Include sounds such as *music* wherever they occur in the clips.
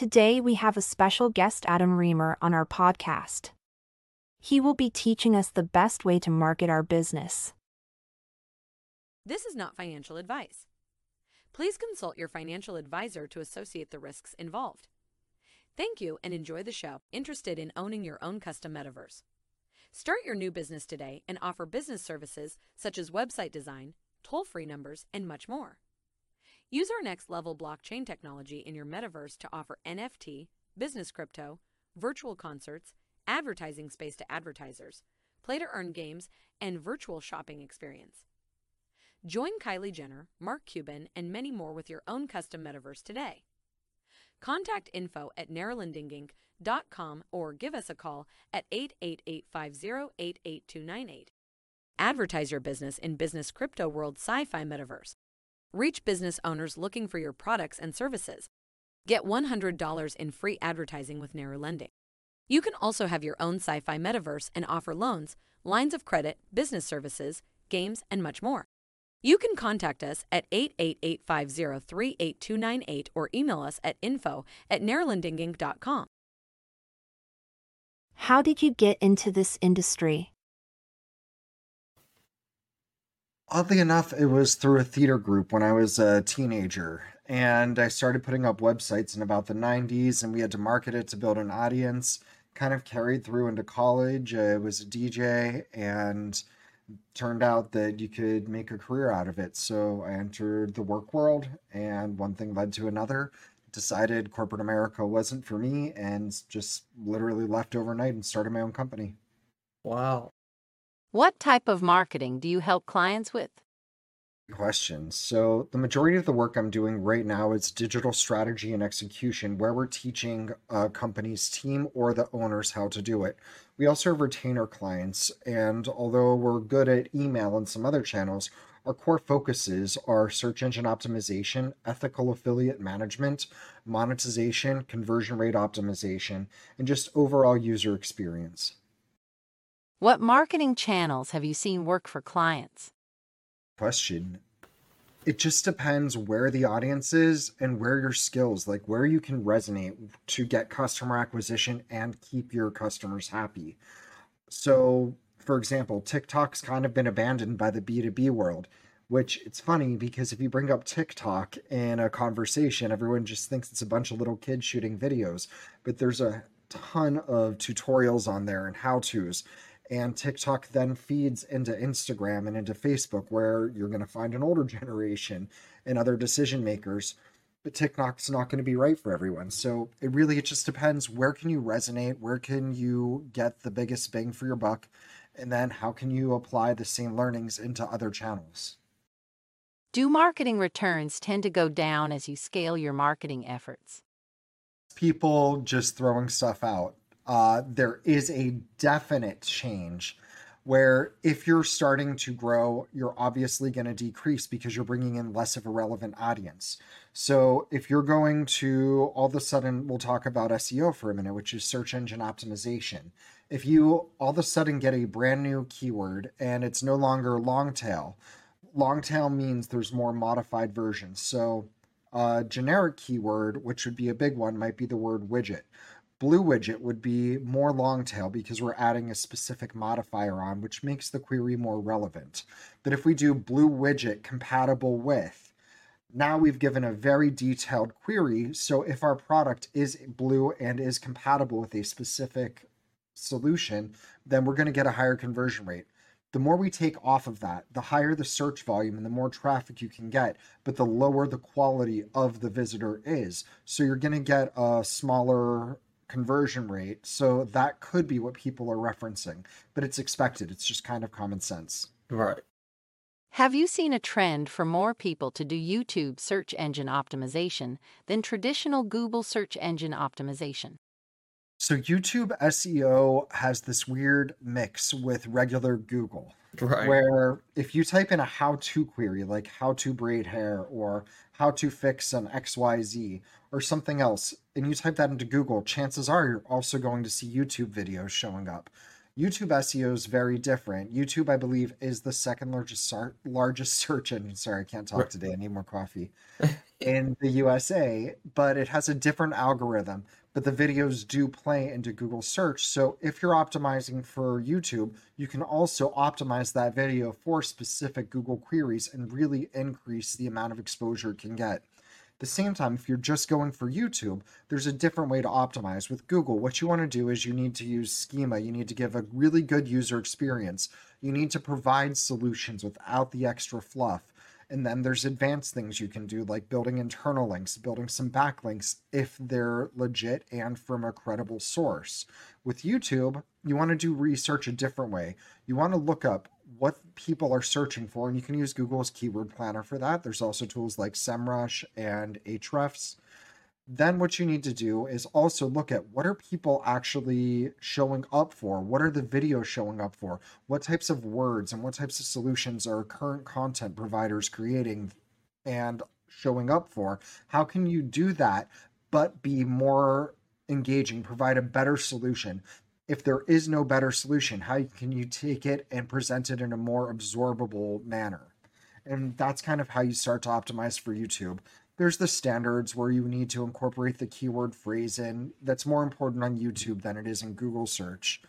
Today we have a special guest, Adam Riemer, on our podcast. He will be teaching us the best way to market our business. This is not financial advice. Please consult your financial advisor to associate the risks involved. Thank you and enjoy the show. Interested in owning your own custom metaverse? Start your new business today and offer business services such as website design, toll free numbers, and much more. Use our next level blockchain technology in your metaverse to offer NFT, business crypto, virtual concerts, advertising space to advertisers, play to earn games, and virtual shopping experience. Join Kylie Jenner, Mark Cuban, and many more with your own custom metaverse today. Contact info at narrowlendinginc.com or give us a call at 888-50-88298. Advertise your business in Business Crypto World Sci-Fi Metaverse. Reach business owners looking for your products and services. Get $100 in free advertising with Narrow Lending. You can also have your own sci-fi metaverse and offer loans, lines of credit, business services, games, and much more. You can contact us at 888-503-8298 or email us at info at narrowlendinginc.com. How did you get into this industry? Oddly enough, it was through a theater group when I was a teenager. And I started putting up websites in about the 90s, and we had to market it to build an audience. Kind of carried through into college. I was a DJ, and turned out that you could make a career out of it. So I entered the work world, and one thing led to another. Decided corporate America wasn't for me, and just literally left overnight and started my own company. Wow. What type of marketing do you help clients with? Question. So, the majority of the work I'm doing right now is digital strategy and execution, where we're teaching a company's team or the owners how to do it. We also have retainer clients, and although we're good at email and some other channels, our core focuses are search engine optimization, ethical affiliate management, monetization, conversion rate optimization, and just overall user experience. What marketing channels have you seen work for clients? question. It just depends where the audience is and where your skills, like where you can resonate to get customer acquisition and keep your customers happy. So, for example, TikTok's kind of been abandoned by the B2B world, which it's funny because if you bring up TikTok in a conversation, everyone just thinks it's a bunch of little kids shooting videos, but there's a ton of tutorials on there and how to's and TikTok then feeds into Instagram and into Facebook, where you're going to find an older *laughs* generation and other decision makers. But TikTok's not going to be right for everyone. So it really it just depends. Where can you resonate? Where can you get the biggest bang for your buck? And then how can you apply the same learnings into other channels? Do marketing returns tend to go down as you scale your marketing efforts? People just throwing stuff out uh, there is a definite change where if you're starting to grow, you're obviously going to decrease because you're bringing in less of a relevant audience. So if you're going to all of a sudden, we'll talk about SEO for a minute, which is search engine optimization. If you all of a sudden get a brand new keyword and it's no longer long tail, long tail means there's more modified versions. So a generic keyword, which would be a big one, might be the word widget. Blue widget would be more long tail because we're adding a specific modifier on, which makes the query more relevant. But if we do blue widget compatible with, now we've given a very detailed query. So if our product is blue and is compatible with a specific solution, then we're going to get a higher conversion rate. The more we take off of that, the higher the search volume and the more traffic you can get, but the lower the quality of the visitor is. So you're going to get a smaller conversion rate. So that could be what people are referencing, but it's expected. It's just kind of common sense. Right. Have you seen a trend for more people to do YouTube search engine optimization than traditional Google search engine optimization? So, YouTube SEO has this weird mix with regular Google. Right. Where if you type in a how to query, like how to braid hair or how to fix an XYZ or something else, and you type that into Google, chances are you're also going to see YouTube videos showing up. YouTube SEO is very different. YouTube, I believe, is the second largest largest *laughs* search engine. Sorry, I can't talk today. I need more coffee. *laughs* in the USA, but it has a different algorithm. But the videos do play into Google search. So if you're optimizing for YouTube, you can also optimize that video for specific Google queries and really increase the amount of exposure it can get At the same time, if you're just going for YouTube, there's a different way to optimize. With Google, what you want to do is you need to use schema. You need to give a really good user experience. You need to provide solutions without the extra fluff. And then there's advanced things you can do, like building internal links, building some backlinks if they're legit and from a credible source. With YouTube, you want to do research a different way. You want to look up what people are searching for, and you can use Google's keyword planner for that. There's also tools like SEMrush and Ahrefs. Then what you need to do is also look at what are people actually showing up for? What are the videos showing up for? What types of words and what types of solutions are current content providers creating and showing up for? How can you do that but be more engaging, provide a better solution if there is no better solution, how can you take it and present it in a more absorbable manner? And that's kind of how you start to optimize for YouTube. There's the standards where you need to incorporate the keyword phrase in. That's more important on YouTube than it is in Google search.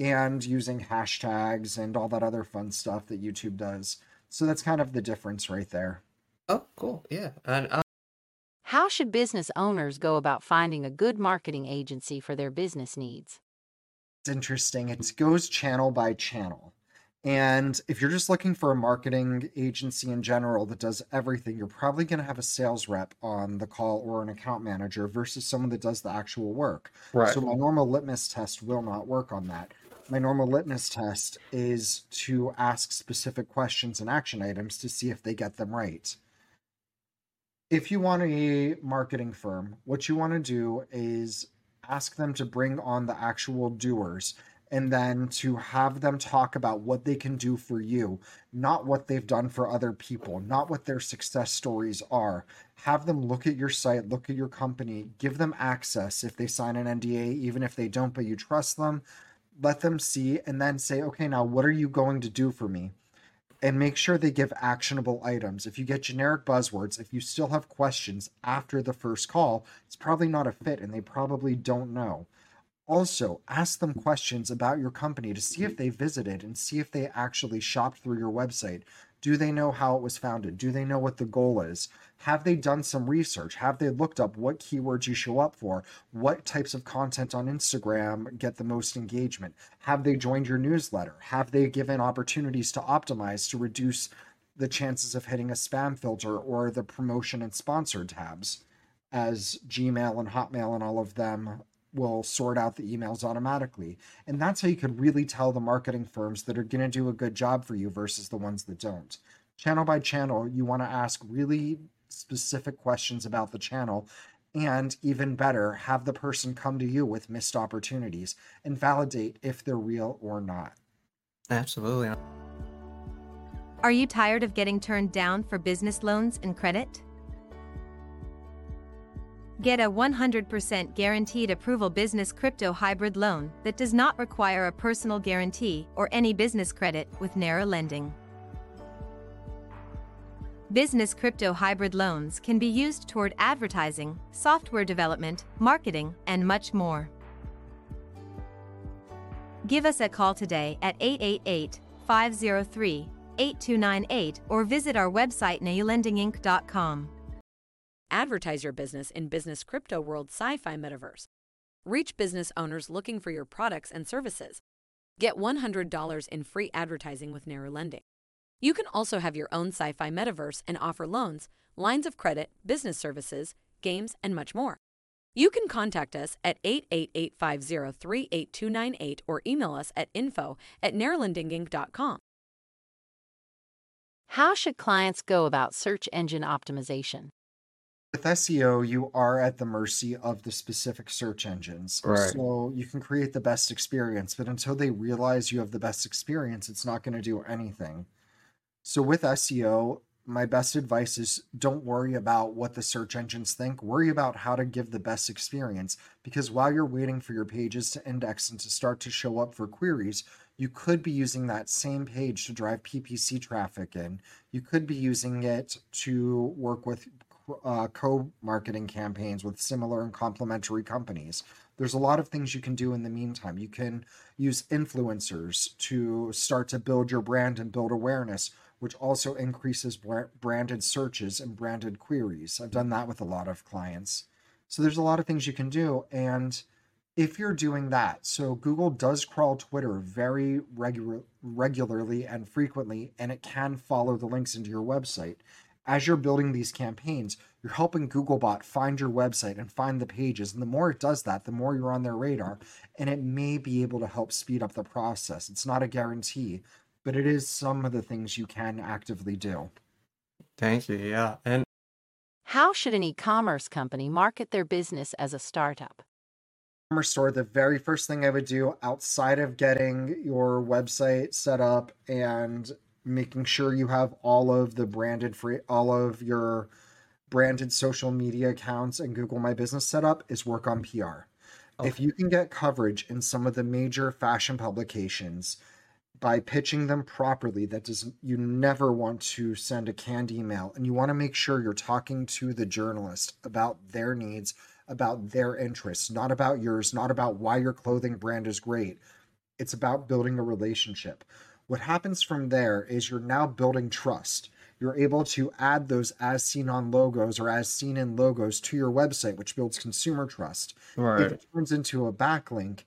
And using hashtags and all that other fun stuff that YouTube does. So that's kind of the difference right there. Oh, cool. Yeah. And uh, How should business owners go about finding a good marketing agency for their business needs? It's interesting. It goes channel by channel. And if you're just looking for a marketing agency in general that does everything, you're probably going to have a sales rep on the call or an account manager versus someone that does the actual work. right. So my normal litmus test will not work on that. My normal litmus test is to ask specific questions and action items to see if they get them right. If you want a marketing firm, what you want to do is ask them to bring on the actual doers and then to have them talk about what they can do for you, not what they've done for other people, not what their success stories are. Have them look at your site, look at your company, give them access if they sign an NDA, even if they don't, but you trust them. Let them see and then say, okay, now what are you going to do for me? and make sure they give actionable items. If you get generic buzzwords, if you still have questions after the first call, it's probably not a fit and they probably don't know. Also, ask them questions about your company to see if they visited and see if they actually shopped through your website. Do they know how it was founded? Do they know what the goal is? Have they done some research? Have they looked up what keywords you show up for? What types of content on Instagram get the most engagement? Have they joined your newsletter? Have they given opportunities to optimize to reduce the chances of hitting a spam filter or the promotion and sponsored tabs? As Gmail and Hotmail and all of them will sort out the emails automatically. And that's how you can really tell the marketing firms that are going to do a good job for you versus the ones that don't. Channel by channel, you want to ask really specific questions about the channel. And even better, have the person come to you with missed opportunities and validate if they're real or not. Absolutely. Are you tired of getting turned down for business loans and credit? Get a 100% guaranteed approval business crypto hybrid loan that does not require a personal guarantee or any business credit with Narrow Lending. Business crypto hybrid loans can be used toward advertising, software development, marketing, and much more. Give us a call today at 888 503 8298 or visit our website narrowlendinginc.com. Advertise your business in business crypto world sci-fi metaverse. Reach business owners looking for your products and services. Get $100 in free advertising with Narrow Lending. You can also have your own sci-fi metaverse and offer loans, lines of credit, business services, games, and much more. You can contact us at 888-503-8298 or email us at info at narrowlendinginc.com. How should clients go about search engine optimization? With SEO, you are at the mercy of the specific search engines. Right. So you can create the best experience, but until they realize you have the best experience, it's not going to do anything. So with SEO, my best advice is don't worry about what the search engines think. Worry about how to give the best experience because while you're waiting for your pages to index and to start to show up for queries, you could be using that same page to drive PPC traffic in. You could be using it to work with uh, co-marketing campaigns with similar and complementary companies. There's a lot of things you can do in the meantime. You can use influencers to start to build your brand and build awareness, which also increases branded searches and branded queries. I've done that with a lot of clients. So there's a lot of things you can do. And if you're doing that, so Google does crawl Twitter very regular, regularly and frequently, and it can follow the links into your website. As you're building these campaigns, you're helping Googlebot find your website and find the pages. And the more it does that, the more you're on their radar, and it may be able to help speed up the process. It's not a guarantee, but it is some of the things you can actively do. Thank you. Yeah. And how should an e commerce company market their business as a startup? E-commerce store, the very first thing I would do outside of getting your website set up and making sure you have all of the branded free, all of your branded social media accounts and Google My Business set up is work on PR. Okay. If you can get coverage in some of the major fashion publications, by pitching them properly that does you never want to send a canned email and you want to make sure you're talking to the journalist about their needs about their interests not about yours not about why your clothing brand is great it's about building a relationship what happens from there is you're now building trust you're able to add those as seen on logos or as seen in logos to your website which builds consumer trust right. if it turns into a backlink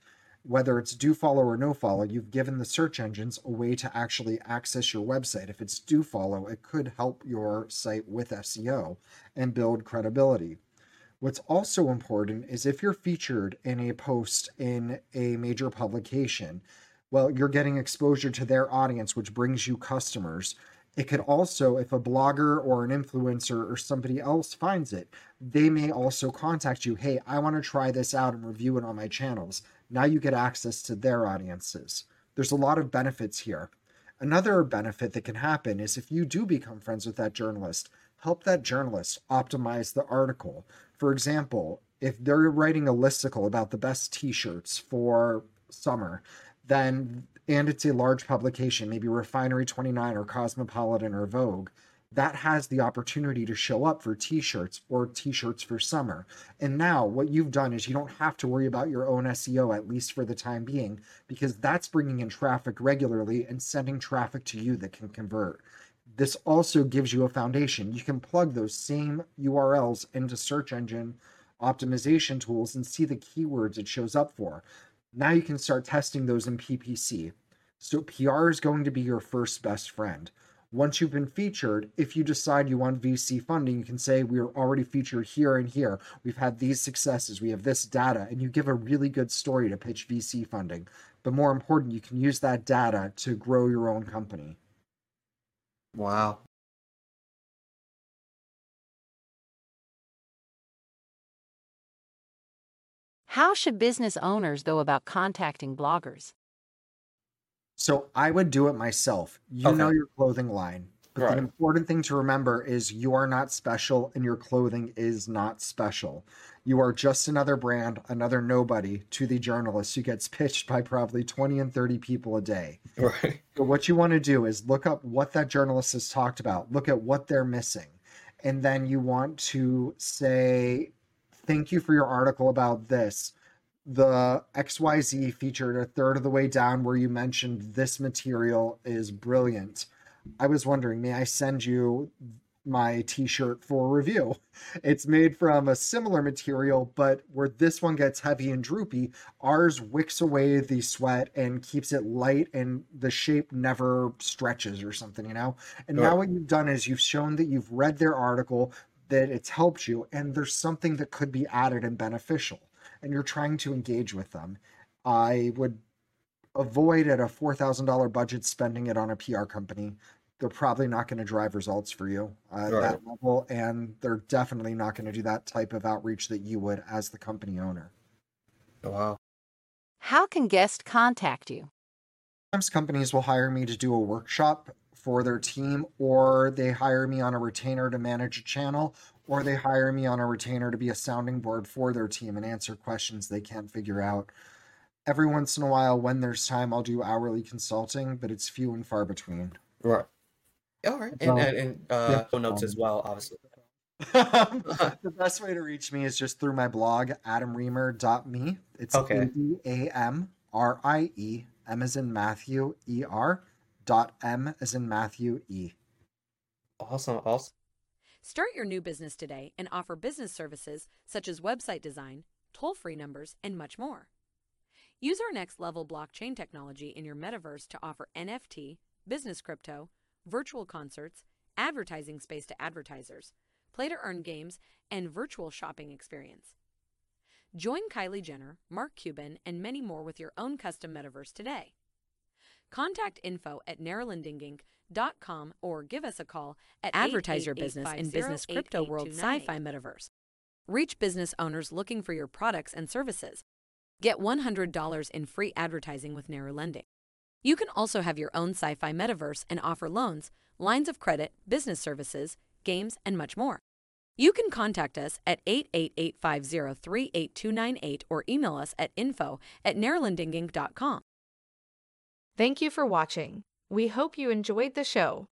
whether it's do follow or no follow, you've given the search engines a way to actually access your website. If it's do follow, it could help your site with SEO and build credibility. What's also important is if you're featured in a post in a major publication, well, you're getting exposure to their audience, which brings you customers. It could also, if a blogger or an influencer or somebody else finds it, they may also contact you. Hey, I want to try this out and review it on my channels. Now you get access to their audiences. There's a lot of benefits here. Another benefit that can happen is if you do become friends with that journalist, help that journalist optimize the article. For example, if they're writing a listicle about the best t-shirts for summer, then and it's a large publication, maybe Refinery 29 or Cosmopolitan or Vogue, that has the opportunity to show up for t-shirts or t-shirts for summer. And now what you've done is you don't have to worry about your own SEO at least for the time being because that's bringing in traffic regularly and sending traffic to you that can convert. This also gives you a foundation. You can plug those same URLs into search engine optimization tools and see the keywords it shows up for. Now you can start testing those in PPC. So PR is going to be your first best friend once you've been featured, if you decide you want VC funding, you can say, We're already featured here and here. We've had these successes. We have this data. And you give a really good story to pitch VC funding. But more important, you can use that data to grow your own company. Wow. How should business owners go about contacting bloggers? So I would do it myself. You okay. know your clothing line. But right. the important thing to remember is you are not special and your clothing is not special. You are just another brand, another nobody to the journalist who gets pitched by probably 20 and 30 people a day. Right. So what you want to do is look up what that journalist has talked about, look at what they're missing. And then you want to say, thank you for your article about this the XYZ featured a third of the way down where you mentioned this material is brilliant. I was wondering, may I send you my t-shirt for review? *laughs* It's made from a similar material, but where this one gets heavy and droopy, ours wicks away the sweat and keeps it light and the shape never stretches or something, you know? And now what you've done is you've shown that you've read their article, that it's helped you, and there's something that could be added and beneficial and you're trying to engage with them, I would avoid at a $4,000 budget spending it on a PR company. They're probably not going to drive results for you at right. that level, and they're definitely not going to do that type of outreach that you would as the company owner. Oh, wow. How can guests contact you? Sometimes companies will hire me to do a workshop for their team, or they hire me on a retainer to manage a channel, or they hire me on a retainer to be a sounding board for their team and answer questions they can't figure out. Every once in a while, when there's time, I'll do hourly consulting, but it's few and far between. Right. All right. And, and, and uh, yeah. notes as well, obviously. *laughs* the best way to reach me is just through my blog, adamriemer.me. It's Okay. A D A M R I E, M as in Matthew, E R, dot M as in Matthew, E. Awesome. Awesome. Start your new business today and offer business services such as website design, toll free numbers, and much more. Use our next level blockchain technology in your metaverse to offer NFT, business crypto, virtual concerts, advertising space to advertisers, play to earn games, and virtual shopping experience. Join Kylie Jenner, Mark Cuban, and many more with your own custom metaverse today. Contact info at narrowlendinginc.com or give us a call at Advertise Your Business in Business Crypto World Sci Fi Metaverse. Reach business owners looking for your products and services. Get $100 in free advertising with Narrow Lending. You can also have your own sci fi metaverse and offer loans, lines of credit, business services, games, and much more. You can contact us at 888-503-8298 or email us at info at narrowlendinginc.com. Thank you for watching. We hope you enjoyed the show.